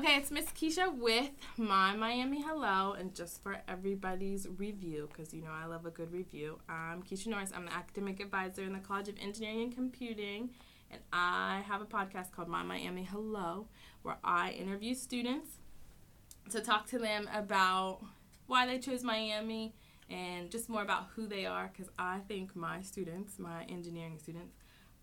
Okay, it's Miss Keisha with my Miami Hello, and just for everybody's review, because you know I love a good review. I'm Keisha Norris. I'm an academic advisor in the College of Engineering and Computing, and I have a podcast called My Miami Hello, where I interview students to talk to them about why they chose Miami and just more about who they are, because I think my students, my engineering students,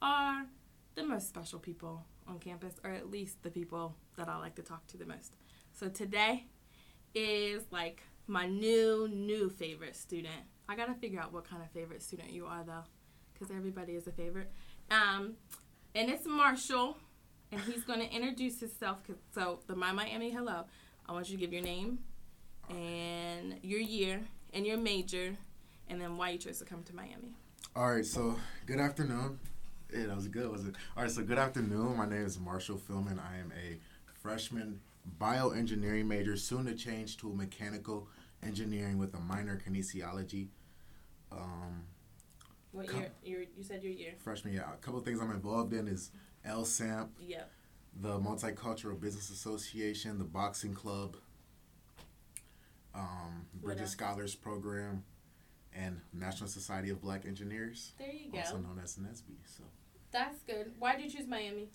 are the most special people on campus, or at least the people that I like to talk to the most. So today is like my new, new favorite student. I gotta figure out what kind of favorite student you are though, because everybody is a favorite. Um, and it's Marshall, and he's gonna introduce himself. So the My Miami Hello, I want you to give your name and your year and your major, and then why you chose to come to Miami. All right, so good afternoon. Yeah, that was good, was it? All right, so good afternoon. My name is Marshall Philman. I am a freshman bioengineering major, soon to change to mechanical engineering with a minor kinesiology. Um, What year? Your, you said your year. freshman, yeah. A couple of things I'm involved in is LSAMP, Yep. the Multicultural Business Association, the Boxing Club, um, else? Scholars Program, and National Society of Black Engineers, There you go. also known as NSBE. So. That's good. Why did you choose Miami?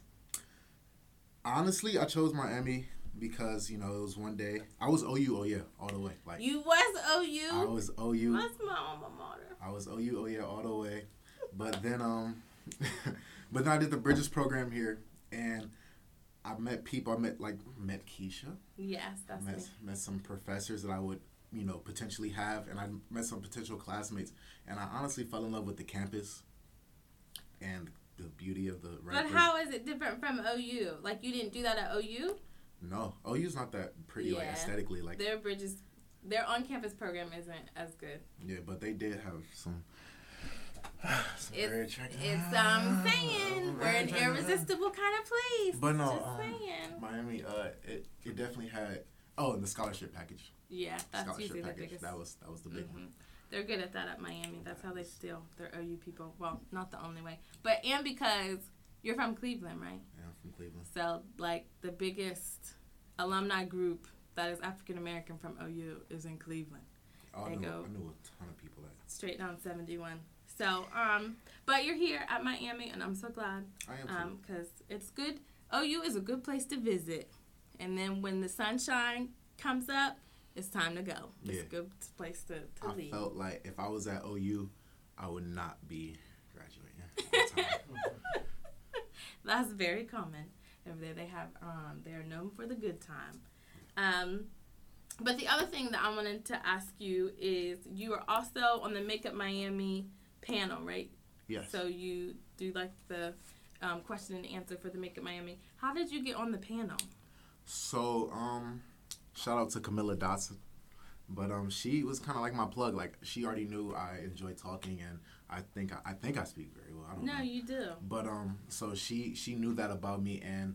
Honestly, I chose Miami because you know it was one day I was OU oh yeah all the way like You was OU. I was OU That's my alma mater. I was OU oh yeah all the way, but then um, but then I did the Bridges program here and I met people I met like met Keisha Yes, that's met me. met some professors that I would you know potentially have and I met some potential classmates and I honestly fell in love with the campus and the beauty of the But how is it different from OU? Like you didn't do that at OU? no OU's not that pretty like aesthetically like Their bridges, their on-campus program isn't as good. Yeah, but they did have some. some It's- very attractive- It's um saying we're an irresistible kind of place. But no, Just um, saying. Miami, uh, it, it definitely had. Oh, and the scholarship package. Yeah, that's scholarship usually the package. biggest. That was that was the big one. They're good at that at Miami. That's how they steal their OU people. Well, not the only way, but and because you're from Cleveland, right? Yeah, I'm from Cleveland. So like the biggest alumni group that is African American from OU is in Cleveland, Oh, I know, go- I knew a ton of people that. straight down 71. So um, but you're here at Miami, and I'm so glad I am um, because it's good. OU is a good place to visit, and then when the sunshine comes up, it's time to go. It's Yeah. a good place to, to I leave. felt like if I was at OU, I would not be graduating. at. That's very common over there. They have um, they are known for the good time. Um, but the other thing that I wanted to ask you is you are also on the Make It Miami panel, right? yes. So you do like the um, question and answer for the Make It Miami. How did you get on the panel? So, um, shout out to Camilla Dotson. But um, she was kind of like my plug. Like she already knew I enjoy talking, and I think I, I think I speak very well. I don't No, know. you do. But um, so she she knew that about me, and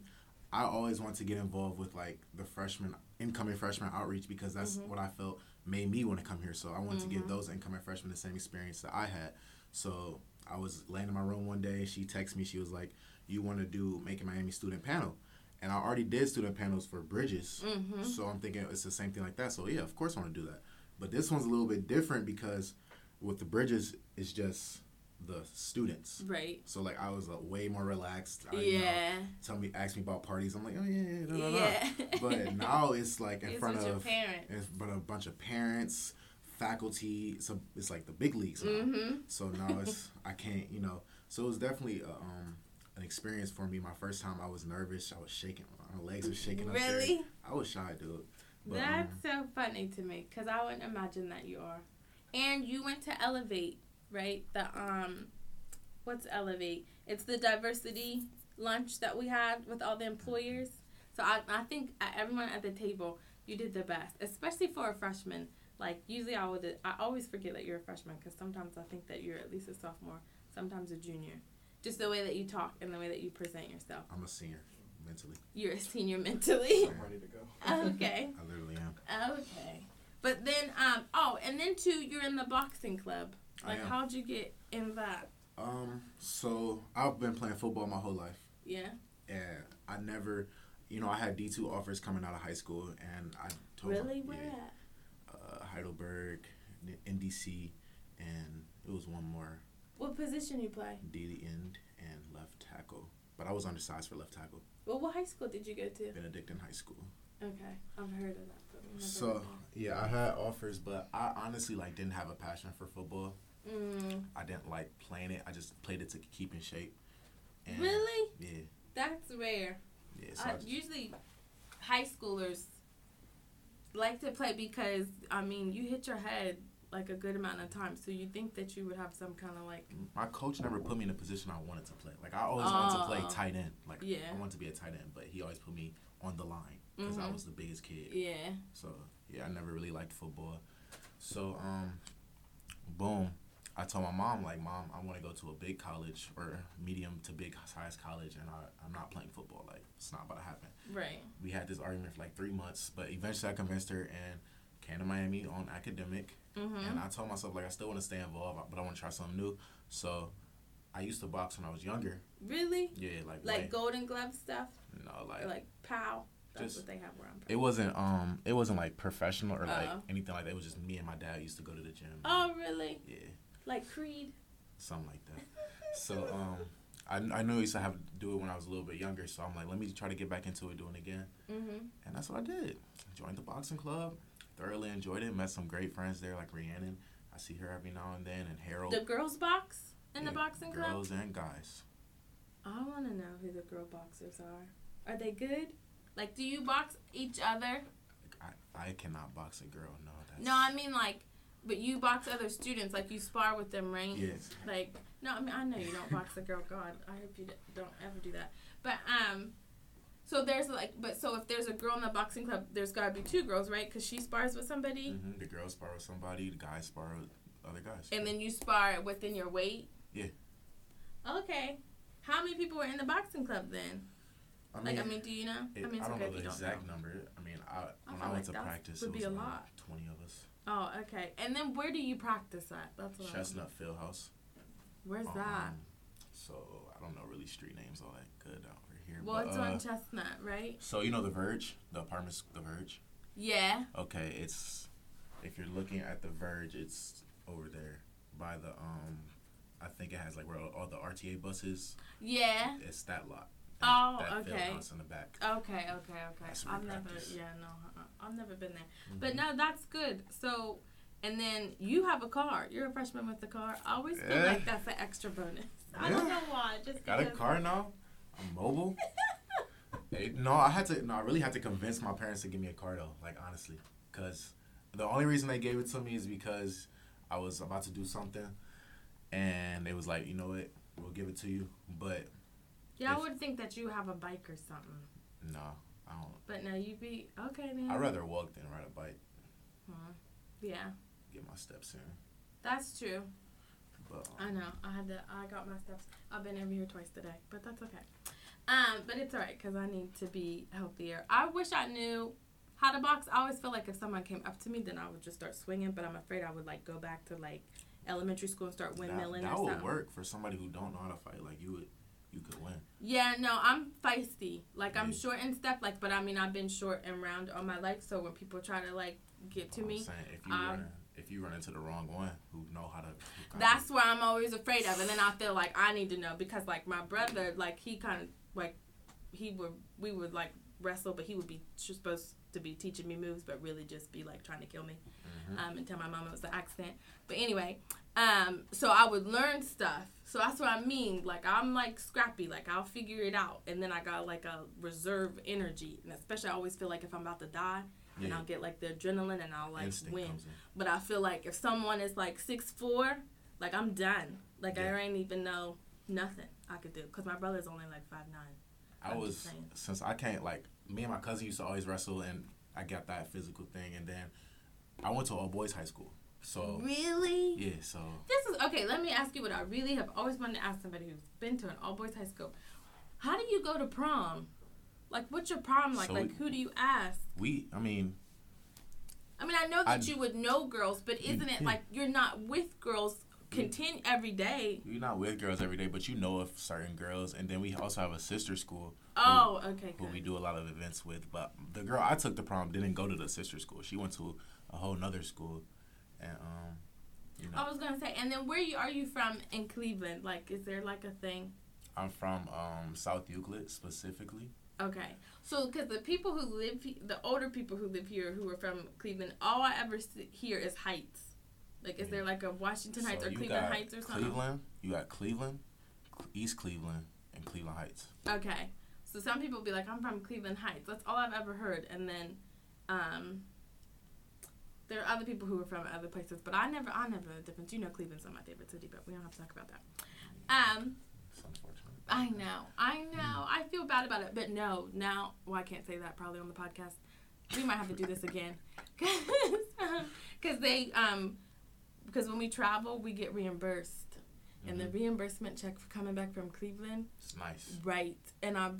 I always wanted to get involved with like the freshman incoming freshman outreach because that's Mhm. what I felt made me want to come here. So I wanted to give those incoming freshmen the same experience that I had. So I was laying in my room one day. She texted me. She was like, "You want to do Make It Miami student panel?" And I already did student panels for Bridges. Mm-hmm. So I'm thinking it's the same thing like that. So yeah, of course I want to do that. But this one's a little bit different because with the Bridges, it's just the students. Right. So like I was uh, way more relaxed. I, you know, yeah. tell me, ask me about parties. I'm like, oh yeah, yeah, da, da, da. Yeah. But now it's like in it's front of parents. in front of a bunch of parents, faculty. So it's like the big leagues. Mm-hmm. So now it's I can't, you know. So it was definitely a, um, an experience for me. My first time, I was nervous. I was shaking. My legs were shaking. Really? I was shy, dude. But, That's um, so funny to me because I wouldn't imagine that you are. And you went to Elevate, right? The um, what's Elevate? It's the diversity lunch that we had with all the employers. So I, I think uh, everyone at the table, you did the best, especially for a freshman. Like usually I would, I always forget that you're a freshman because sometimes I think that you're at least a sophomore, sometimes a junior. Just the way that you talk and the way that you present yourself. I'm a senior mentally. You're a senior mentally. I'm ready to go. okay. I literally am. Okay. But then, um, oh, and then too, you're in the boxing club. Like, how'd you get in that? Um, so I've been playing football my whole life. Yeah. and I never you know, I had D two offers coming out of high school, and I told Really? my, Where yeah, at? uh, Heidelberg, NDC, and it was one more What position you play? D end and left tackle. But I was undersized for left tackle. Well, what high school did you go to? Benedictine High School. Okay, I've heard of that. So yeah, I had offers, but I honestly like didn't have a passion for football. Mm, I didn't like playing it. I just played it to keep in shape. And really? Yeah, That's rare. yeah. So Uh, just- usually, high schoolers like to play because I mean you hit your head like a good amount of time. so you think that you would have some kind of like my coach never put me in a position I wanted to play. Like I always wanted to play Oh. tight end. Like Yeah. I wanted to be a tight end, but he always put me on the line because I Mhm. was the biggest kid. yeah. So yeah, I never really liked football. So um, boom, I told my mom like, mom, I want to go to a big college or medium to big size college, and I, I'm not playing football. Like it's not about to happen. Right. We had this argument for like three months, but eventually I convinced her and to Miami on academic. Mhm. And I told myself like I still want to stay involved, but I want to try something new. So I used to box when I was younger. Really? Yeah, like Like Golden Glove stuff, no, like, or like POW. That's Just- what they have where I'm from. it wasn't um it wasn't like professional or like Oh. anything like that. It was just me and my dad used to go to the gym. Oh, really? Yeah, Like Creed? something like that. So um. I, I knew I used to have to do it when I was a little bit younger, so I'm like, let me try to get back into it, doing it again. Mm-hmm. And that's what I did. Joined the boxing club, thoroughly enjoyed it, met some great friends there, like Rhiannon. I see her every now and then, and Harold. The girls box in the Yeah, boxing club. Girls and guys. I want to know who the girl boxers are. Are they good? Like, do you box each other? I, I cannot box a girl. No, that's No, I mean like, but you box other students. Like you spar with them, right? Yes. Like, no, I mean I know you don't box a girl. God, I hope you don't ever do that. But um, so there's like, but so if there's a girl in the boxing club, there's gotta be two girls, right? Because she spars with somebody, hmm The girls spar with somebody. The guys spar with other guys. and then you spar within your weight. Yeah. Okay. How many people were in the boxing club then? I Like, I mean, do you know? it- I mean, it's don't okay know the exact know. number. I mean, I, I when I went like to practice, would it be was a lot. twenty of us. Oh, okay. And then where do you practice at? That's what. Chestnut Fieldhouse. Where's that? Um, So I don't know really street names all that good over here. Well, but, it's uh, on Chestnut, right? So you know the Verge, the apartments, the Verge. Yeah. Okay, it's if you're looking at the Verge, it's over there by the um. I think it has like where all, the RTA buses. Yeah. It's that lot. Oh, that okay. house in the back. Okay, okay, okay. I've we never, yeah, no, uh-uh. I've never been there. Mhm. But no, that's good. So, and then you have a car. You're a freshman with a car. I always feel Yeah. like that's an extra bonus. I don't know why. Just Got a car now. I'm mobile. Eh, no, I had to. No, I really had to convince my parents to give me a car though. Like honestly, because the only reason they gave it to me is because I was about to do something, and they was like, you know what, we'll give it to you. But Yeah, I would think that you have a bike or something. no, I don't. But now you'd be okay then. I'd rather walk than ride a bike. Hmm. Yeah, Get my steps in. that's true. But I know. I had to. I got my steps. I've been over here twice today, but that's okay. Um, but it's alright because I need to be healthier. I wish I knew how to box. I always feel like if someone came up to me, then I would just start swinging. But I'm afraid I would like go back to like elementary school and start windmilling that or would something. work for somebody who don't know how to fight. Like you would, you could win. Yeah, no, I'm feisty. Like I'm short and stuff. Like, but I mean, I've been short and round all my life. So when people try to like get to I'm me, saying if you um, run, if you run into the wrong one, who know how to. that's where I'm always afraid of. And then I feel like I need to know because like my brother, like he kind of like he would we would like wrestle, but he would be supposed to be teaching me moves, but really just be like trying to kill me. Mhm. Um, and tell my mom it was an accident. But anyway, um, so I would learn stuff. So that's what I mean. Like I'm like scrappy. Like I'll figure it out, and then I got like a reserve energy, and especially I always feel like if I'm about to die. And I'll get like the adrenaline and I'll like Instinct win. But I feel like if someone is like six four, like I'm done. Like Yeah. I ain't even know nothing I could do because my brother's only like five nine. I I'm was since I can't like me and my cousin used to always wrestle, and I got that physical thing, and then I went to all boys high school. So Really? yeah, so This is okay. Let me ask you what I really have always wanted to ask somebody who's been to an all boys high school. How do you go to prom? Like, what's your prom like? So like, we- who do you ask? we, I mean, I mean, I know that I- you would know girls, but isn't it Yeah. like you're not with girls continue every day. You're not with girls every day, but you know of certain girls, and then we also have a sister school. Oh, who, okay. Who good. we do a lot of events with, but the girl I took the prom didn't go to the sister school. She went to a whole nother school, and um. You know. I was gonna say, and then where you, are you from in Cleveland? Like, is there like a thing? I'm from um, South Euclid specifically. Okay, so because the people who live, the older people who live here who are from Cleveland, all I ever see, hear is Heights. Like, is there like a Washington Heights so or Cleveland Heights or something? Cleveland, you got Cleveland, East Cleveland, and Cleveland Heights. Okay, so some people be like, I'm from Cleveland Heights. That's all I've ever heard, and then, um, there are other people who are from other places, but I never, I never know the difference. You know, Cleveland's not my favorite city, but we don't have to talk about that. Um, I know, I know. I feel bad about it, but no, now, well, I can't say that probably on the podcast. We might have to do this again, because they, um, because when we travel, we get reimbursed, mm-hmm. and the mm-hmm. reimbursement check for coming back from Cleveland. It's nice, right? And I,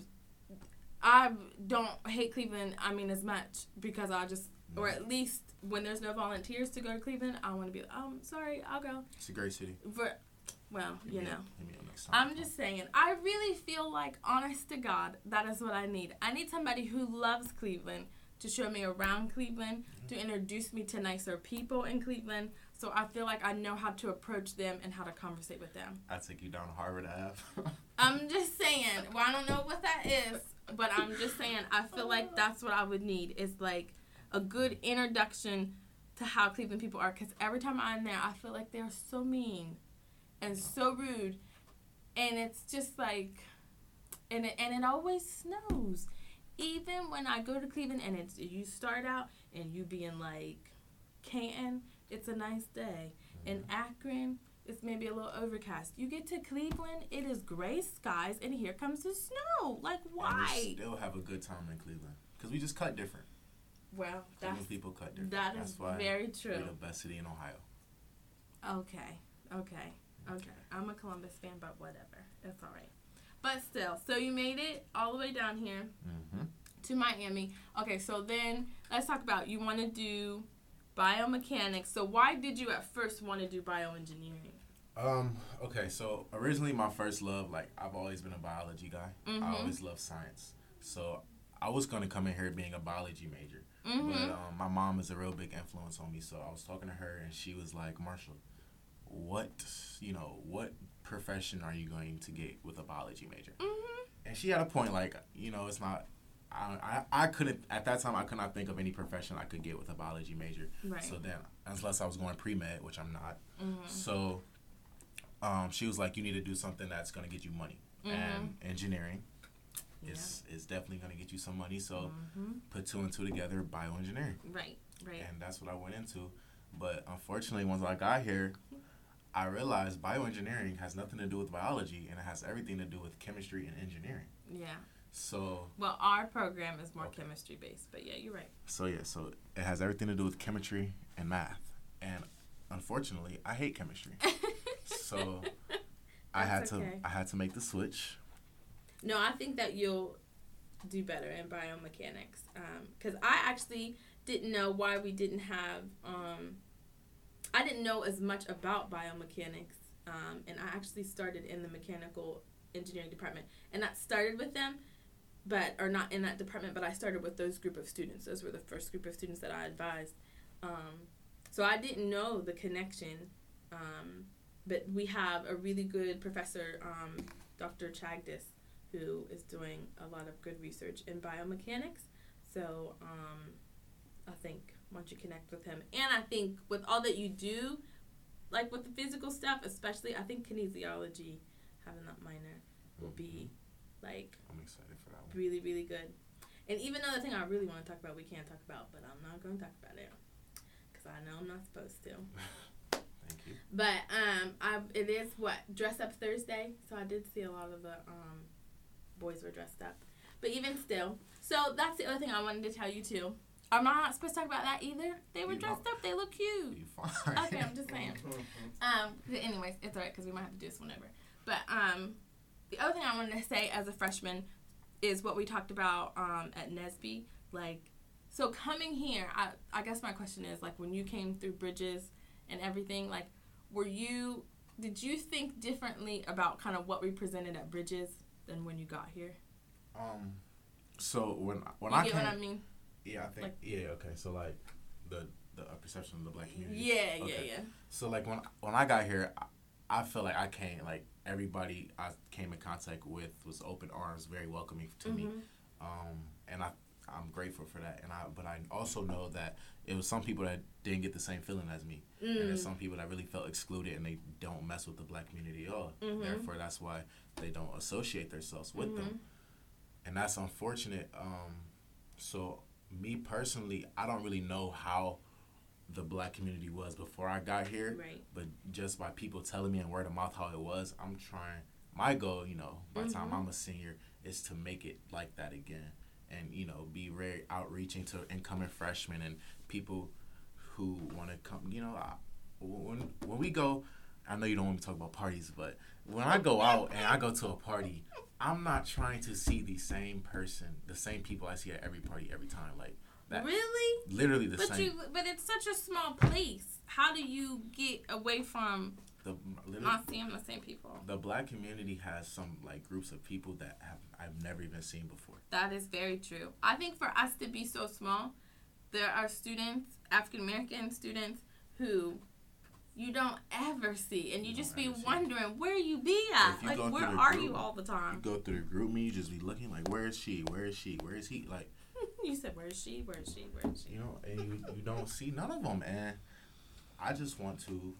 I don't hate Cleveland. I mean, as much because I just, mm-hmm. or at least when there's no volunteers to go to Cleveland, I want to be. Like, um, sorry, I'll go. It's a great city. For well, you know. I'm just saying, I really feel like, honest to God, that is what I need. I need somebody who loves Cleveland to show me around Cleveland, mm-hmm. to introduce me to nicer people in Cleveland, so I feel like I know how to approach them and how to conversate with them. I take you down to Harvard Ave. I'm just saying. Well, I don't know what that is, but I'm just saying. I feel like that's what I would need. Is like a good introduction to how Cleveland people are. Because every time I'm there, I feel like they're so mean and so rude, and it's just like, and it, and it always snows. Even when I go to Cleveland and it's you start out and you being like Canton, it's a nice day. In. Akron, it's maybe a little overcast. You get to Cleveland, it is gray skies, and here comes the snow. Like why? Still have a good time in Cleveland because we just cut different. Well, that's people cut different. That is that's why very true. We're the best city in Ohio. Okay. Okay. Okay, I'm a Columbus fan, but whatever. It's all right. But still, so you made it all the way down here mm-hmm. to Miami. Okay, so then let's talk about you want to do biomechanics. So why did you at first want to do bioengineering? Um. Okay. So originally, my first love, like I've always been a biology guy. Mm-hmm. I always loved science. So I was gonna come in here being a biology major. Mm-hmm. But um, my mom is a real big influence on me. So I was talking to her, and she was like, "Marshall, what you know what profession are you going to get with a biology major mm-hmm. and she had a point like you know it's not I, I, I couldn't at that time I could not think of any profession I could get with a biology major. Right. So then unless I was going pre med, which I'm not. Mm-hmm. So um, she was like, you need to do something that's gonna get you money. Mm-hmm. And engineering yeah. is is definitely gonna get you some money. So mm-hmm. put two and two together, bioengineering. Right. Right. And that's what I went into. But unfortunately once I got here I realized bioengineering has nothing to do with biology and it has everything to do with chemistry and engineering. Yeah. So. Well, our program is more okay. chemistry based, but yeah, you're right. So yeah, so it has everything to do with chemistry and math, and unfortunately, I hate chemistry. so I had to. I had to make the switch. No, I think that you'll do better in biomechanics because um, I actually didn't know why we didn't have um, I didn't know as much about biomechanics, um, and I actually started in the mechanical engineering department, and that started with them, but or not in that department, but I started with those group of students. Those were the first group of students that I advised. Um, so I didn't know the connection, um, but we have a really good professor, um, Dr. Chagdis, who is doing a lot of good research in biomechanics. So um, I think once you connect with him. And I think with all that you do, like with the physical stuff, especially, I think kinesiology, having that minor, will be like. I'm excited for that one. Really, really good. And even another thing I really want to talk about, we can't talk about, but I'm not going to talk about it because I know I'm not supposed to. Thank you. But um, I it is what dress up Thursday, so I did see a lot of the um, boys were dressed up. But even still, so that's the other thing I wanted to tell you too. I'm not supposed to talk about that either. They were you dressed up. They look cute. You fine. Okay, I'm just saying. um, anyways, it's alright because we might have to do this whenever. But um, the other thing I wanted to say as a freshman is what we talked about um, at NSBE. Like, so coming here, I I guess my question is like when you came through Bridges and everything, like, were you did you think differently about kind of what we presented at Bridges than when you got here? Um, so when when you I get came, what I mean? yeah, I think Like- yeah, okay. So like the the perception of the black community. Yeah, Okay. yeah, yeah. So like when when I got here, I, I feel like I came like everybody I came in contact with was open arms, very welcoming to me, Mhm. um, and I I'm grateful for that. And I but I also know that it was some people that didn't get the same feeling as me, and Mm. there's some people that really felt excluded and they don't mess with the black community at all. Mhm. Therefore, that's why they don't associate themselves with them, Mhm. and that's unfortunate. Um, so me personally, I don't really know how the black community was before I got here Right. but just by people telling me and word of mouth how it was, I'm trying. My goal, you know, by the time. Mm-hmm. I'm a senior, is to make it like that again, and you know, be very outreaching to incoming freshmen and people who want to come. You know, I, when when we go, I know you don't want me to talk about parties, but when I go out and I go to a party, I'm not trying to see the same person, the same people I see at every party every time. Like that, Really? literally the But same. you, but it's such a small place. How do you get away from the not seeing the same people? the black community has some like groups of people that have I've never even seen before. That is very true. I think for us to be so small, there are students, African American students, who you don't ever see, and you You just be wondering where you be at. You Like, where are group- you all the time. You go through the GroupMe, you just be looking like, where is she? Where is she? Where is he? Like you said, where is she? Where is she? Where is she? you know, and you, you don't see none of them. And I just want to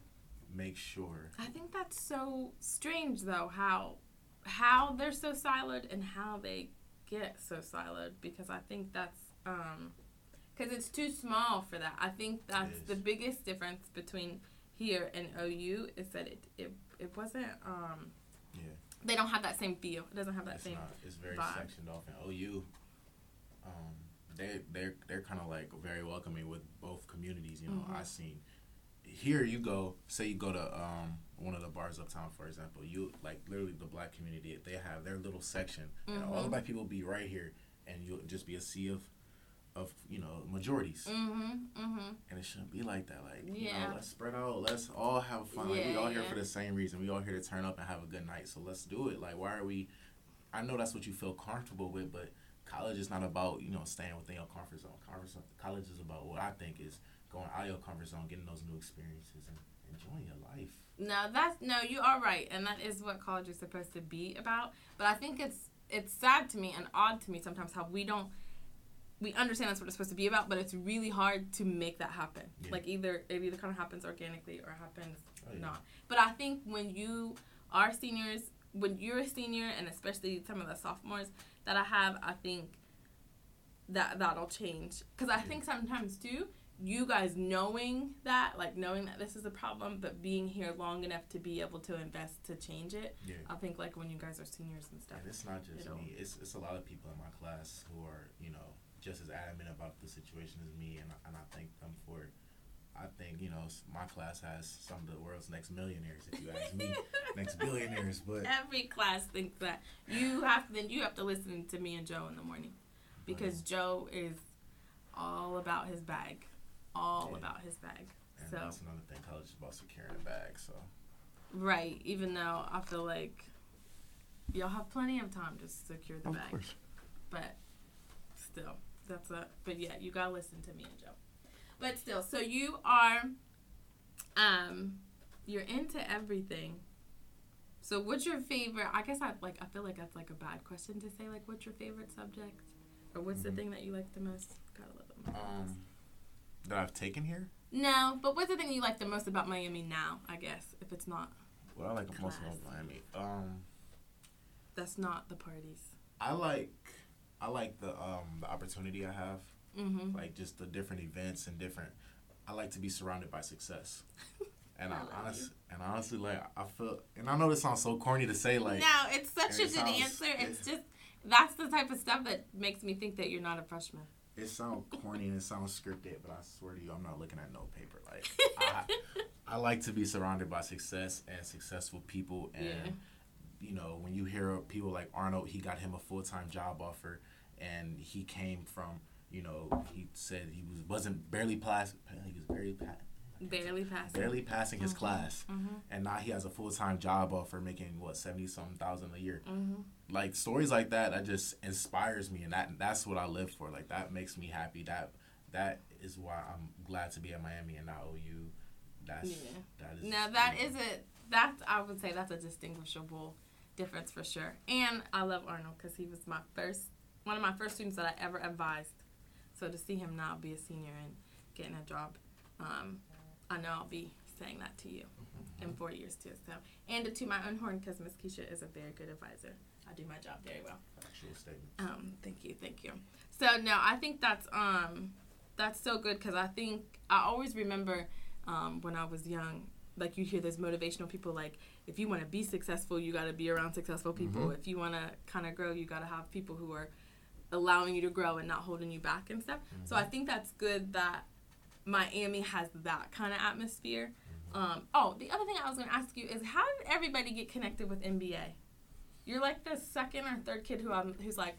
make sure. I think that's so strange, though. How how they're so siloed and how they get so siloed because I think that's um because it's too small for that. I think that's the biggest difference between here and OU is that it it, it wasn't um Yeah, they don't have that same feel. It doesn't have that it's same. not. It's very vibe. sectioned off. And OU, um, they they're they're kind of like very welcoming with both communities. You know, Mhm. I seen here you go. Say you go to um one of the bars uptown, for example. You like literally the black community. They have their little section, and all the Mhm. black people be right here, and you'll just be a sea of of you know majorities. Mhm. Mhm. And it shouldn't be like that. Like, you Yeah. know, let's spread out. Let's all have fun. yeah, like, we all here yeah. for the same reason. We all here to turn up and have a good night. So let's do it. Like, why are we? I know that's what you feel comfortable with, but college is not about you know staying within your comfort zone. Comfort zone. College is about what I think is going out of your comfort zone, getting those new experiences, and enjoying your life. No, that's no. You are right, and that is what college is supposed to be about. But I think it's it's sad to me and odd to me sometimes how we don't we understand that's what it's supposed to be about, but it's really hard to make that happen. Yeah. Like either it either kind of happens organically or happens Oh, yeah. not. But I think when you are seniors, when you're a senior, and especially some of the sophomores that I have, I think that that'll change. Because I think sometimes too, you guys knowing that, like knowing that this is a problem, but being here long enough to be able to invest to change it. Yeah. I think like when you guys are seniors and stuff. And it's not just me. It's it's a lot of people in my class who are you know just as adamant about the situation as me, and I- and I thank them for it. I think you know my class has some of the world's next millionaires, if you ask me, next billionaires. But Every class thinks that you have then you have to listen to me and Joe in the morning because Joe is all about his bag, all Yeah. about his bag. and So that's another thing. College is about securing a bag. So right, even though I feel like y'all have plenty of time to secure the bag, but still, that's a. But yeah, you gotta listen to me and Joe. But still, so you are, um, you're into everything. So what's your favorite? I guess I like. I feel like that's like a bad question to say. Like, what's your favorite subject, or what's the Mhm. thing that you like the most? Got a little bit um, that I've taken here. no, but what's the thing you like the most about Miami now? I guess if it's not, What I like the most about Miami. Um, that's not the parties. I like I like the um the opportunity I have. Mm-hmm. like just the different events and different. I like to be surrounded by success, and I, I honestly and honestly like I feel and I know this sounds so corny to say like no, it's such a it good sounds- answer. It's it- just that's the type of stuff that makes me think that you're not a freshman. it sounds corny and it sounds scripted, but I swear to you, I'm not looking at no paper. Like I, I like to be surrounded by success and successful people, and Yeah. you know when you hear people like Arnold, he got him a full time job offer, and he came from you know he said he was wasn't barely pass he was barely pa- barely passing. barely passing his Mhm. class, Mm-hmm. and now he has a full time job offer, making what seventy something thousand a year. Mm-hmm. Like stories like that, that just inspires me, and that that's what I live for. Like that makes me happy. That that is why I'm glad to be at Miami and not OU. That's Yeah. that is Now that is a that's I would say that's a distinguishable difference for sure. And I love Arnold because he was my first one of my first students that I ever advised. So to see him now be a senior and getting a job, um, I know I'll be saying that to you in four years too. So and to my own horn because Miss Keisha is a very good advisor. I do my job very well. factual statement. Um, thank you, thank you. So no, I think that's um, that's so good because I think I always remember um, when I was young, like you hear those motivational people like, if you want to be successful, you got to be around successful people. Mhm. If you want to kind of grow, you got to have people who are allowing you to grow and not holding you back and stuff. So I think that's good that Miami has that kind of atmosphere. Um, oh, the other thing I was going to ask you is how did everybody get connected with MBA? You're like the second or third kid who I'm who's like,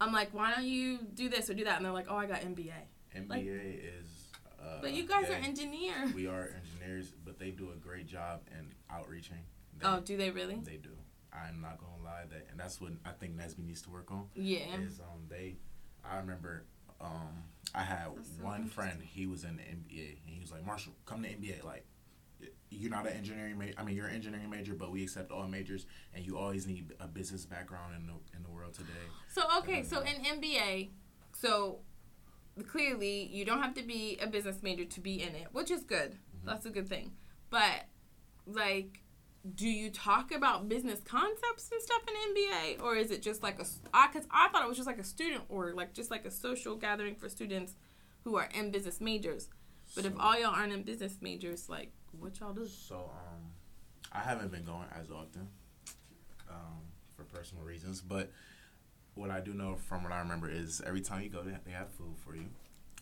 I'm like, why don't you do this or do that? And they're like, oh, I got MBA. MBA Like- is. Uh, But you guys are engineers. We are engineers, but they do a great job in outreaching. They, Oh, do they really? They do. I'm not gonna lie that, and that's what I think NSBE needs to work on. Yeah. Is um they, I remember um I had so one friend. He was in the MBA, and he was like, Marshall, come to MBA. Like, you're not an engineering major. I mean, you're an engineering major, but we accept all majors, and you always need a business background in the in the world today. So okay, so in MBA, so clearly you don't have to be a business major to be in it, which is good. Mm-hmm. That's a good thing. But like, do you talk about business concepts and stuff in MBA, or is it just like a? I because I thought it was just like a student or like just like a social gathering for students who are in business majors. But if all y'all aren't in business majors, like what y'all do? So um, I haven't been going as often, um, for personal reasons. But what I do know from what I remember is every time you go, they they have food for you.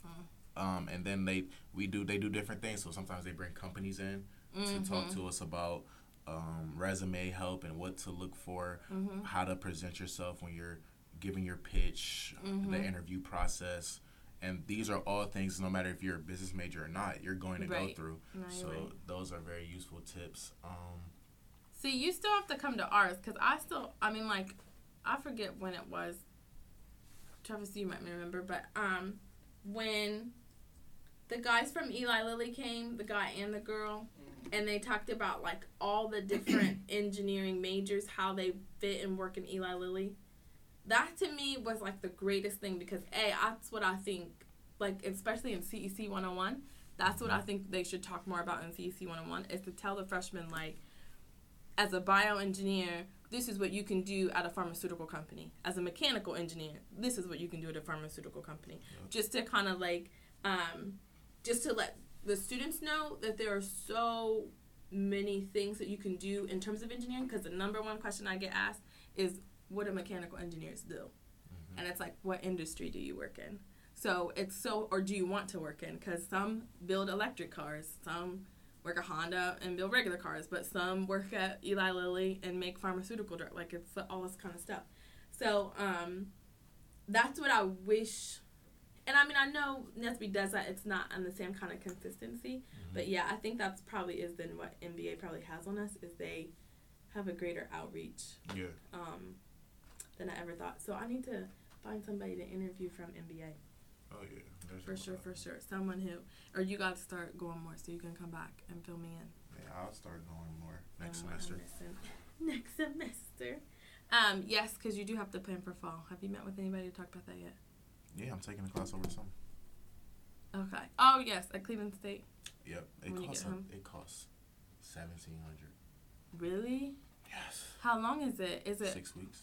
Mm. Um, and then they we do they do different things. So sometimes they bring companies in to talk Mm-hmm. to us about um, resume help and what to look for, Mm-hmm. how to present yourself when you're giving your pitch, the Mhm. interview process. And these are all things, no matter if you're a business major or not, you're going to Right. go through. No, so right. those are very useful tips. Um, See, you still have to come to ours because I still, I mean, like, I forget when it was. Travis, you might remember, but um, when the guys from Eli Lilly came, the guy and the girl, and they talked about like all the different engineering majors, how they fit and work in Eli Lilly. That to me was like the greatest thing because a that's what I think, like especially in CEC 101. That's what I think they should talk more about in CEC 101 is to tell the freshmen like as a bioengineer, this is what you can do at a pharmaceutical company. As a mechanical engineer, this is what you can do at a pharmaceutical company. Yep. Just to kind of like, um, just to let the students know that there are so many things that you can do in terms of engineering. Because the number one question I get asked is, what do mechanical engineers do? And it's like, what industry do you work in? So it's so, or do you want to work in? Because some build electric cars, some work at Honda and build regular cars, but some work at Eli Lilly and make pharmaceutical drug. Like it's all this kind of stuff. So um, that's what I wish. And I mean, I know NSBE does that. It's not on the same kind of consistency, but yeah, I think that's probably is then what MBA probably has on us is they have a greater outreach yeah. um, than I ever thought. So I need to find somebody to interview from MBA. Oh yeah. There's For sure, for sure. Someone who, or you got to start going more so you can come back and fill me in. Yeah, I'll start going more next on semester. Next semester. Um, yes, because you do have to plan for fall. Have you met with anybody to talk about that yet? Yeah, I'm taking a class over the summer. Okay. Oh yes, at Cleveland State. Yep. It When costs get home? a, it costs seventeen hundred. Really? Yes. How long is it? Is it? Six weeks.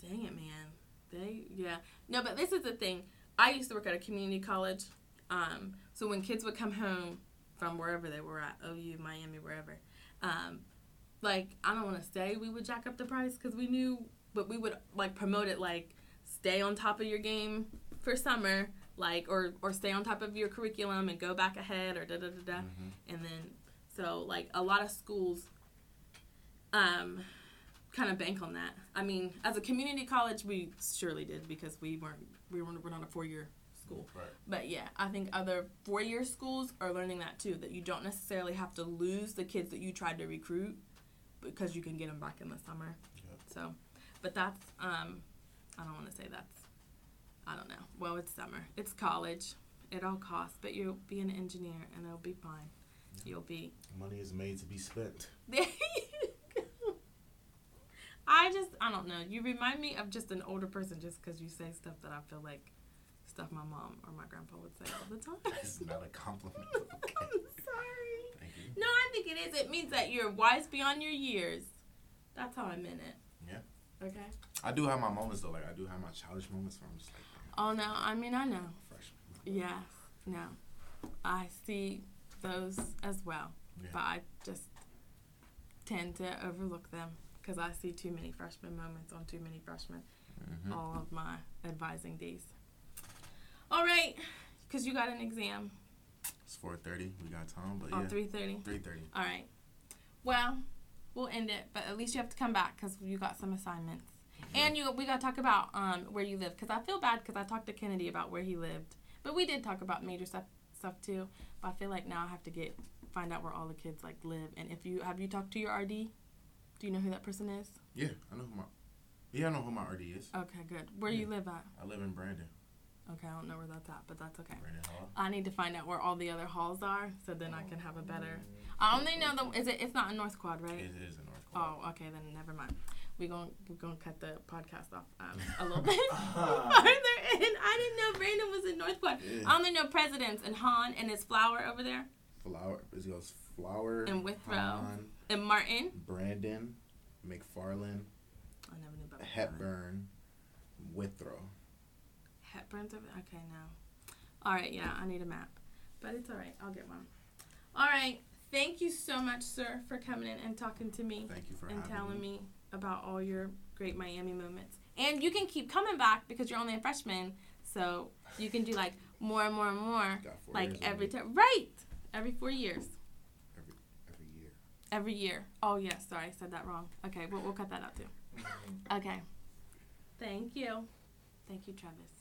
Dang it, man. They yeah. No, but this is the thing. I used to work at a community college. Um, so when kids would come home from wherever they were at, OU, Miami, wherever, um, like I don't want to say we would jack up the price because we knew, but we would like promote it like stay on top of your game for summer, like or or stay on top of your curriculum and go back ahead or da da da da, Mhm. and then so like a lot of schools, um, kind of bank on that. I mean, as a community college, we surely did because we weren't we were we're not a four year school. Right. But yeah, I think other four year schools are learning that too. That you don't necessarily have to lose the kids that you tried to recruit because you can get them back in the summer. Yep. So, but that's um, I don't want to say that's I don't know. Well, it's summer. It's college. It all costs, but you'll be an engineer and it'll be fine. You'll be Money is made to be spent. there. You go. I just I don't know. You remind me of just an older person just because you say stuff that I feel like stuff my mom or my grandpa would say all the time. That's not a compliment. Okay. I'm sorry. Thank you. No, I think it is. It means that you're wise beyond your years. That's how I meant it. Yeah. Okay. I do have my moments though. Like I do have my childish moments where I'm just like, Oh no, I mean I know. man, freshman. Yes. No. I see those as well. Yeah. But I just tend to overlook them because I see too many freshman moments on too many freshmen Mhm. all of my advising days. All right, because you got an exam It's 4:30. We got time, but on yeah, 3.30. 3:30. All right. Well, we'll end it, but at least you have to come back because you got some assignments. And you, we got to talk about um, where you live because I feel bad because I talked to Kennedy about where he lived, but we did talk about major stuff stuff too. But I feel like now I have to get find out where all the kids like live. And if you have you talked to your RD, do you know who that person is? Yeah, I know who my. Yeah, I know who my RD is. Okay, good. Where do you live at? I live in Brandon. Okay, I don't know where that's at, but that's okay. I need to find out where all the other halls are so then I can have a better. I only know the is it. It's not in North Quad, right? It is in North Carolina. Oh, okay, then never mind. We gon' we gonna cut the podcast off um, a little bit farther in. I didn't know Brandon was in North Quad. Yeah. I only know Presidents and Hahn and his flower over there Flower. It goes Flower. And Withrow. Hahn, and Martin. Brandon, McFarland, I never knew about Hepburn, Withrow. Hepburn's over. Okay, no. All right, yeah, I need a map, but it's all right. I'll get one. All right, thank you so much, sir, for coming in and talking to me. Thank you for and telling me. me about all your great Miami moments. And you can keep coming back because you're only a freshman, so you can do like more and more and more, Got four like every time. Right, every four years, every every year. every year. Oh yes, sorry, I said that wrong. Okay, we'll we'll cut that out too. Okay, thank you, thank you, Travis.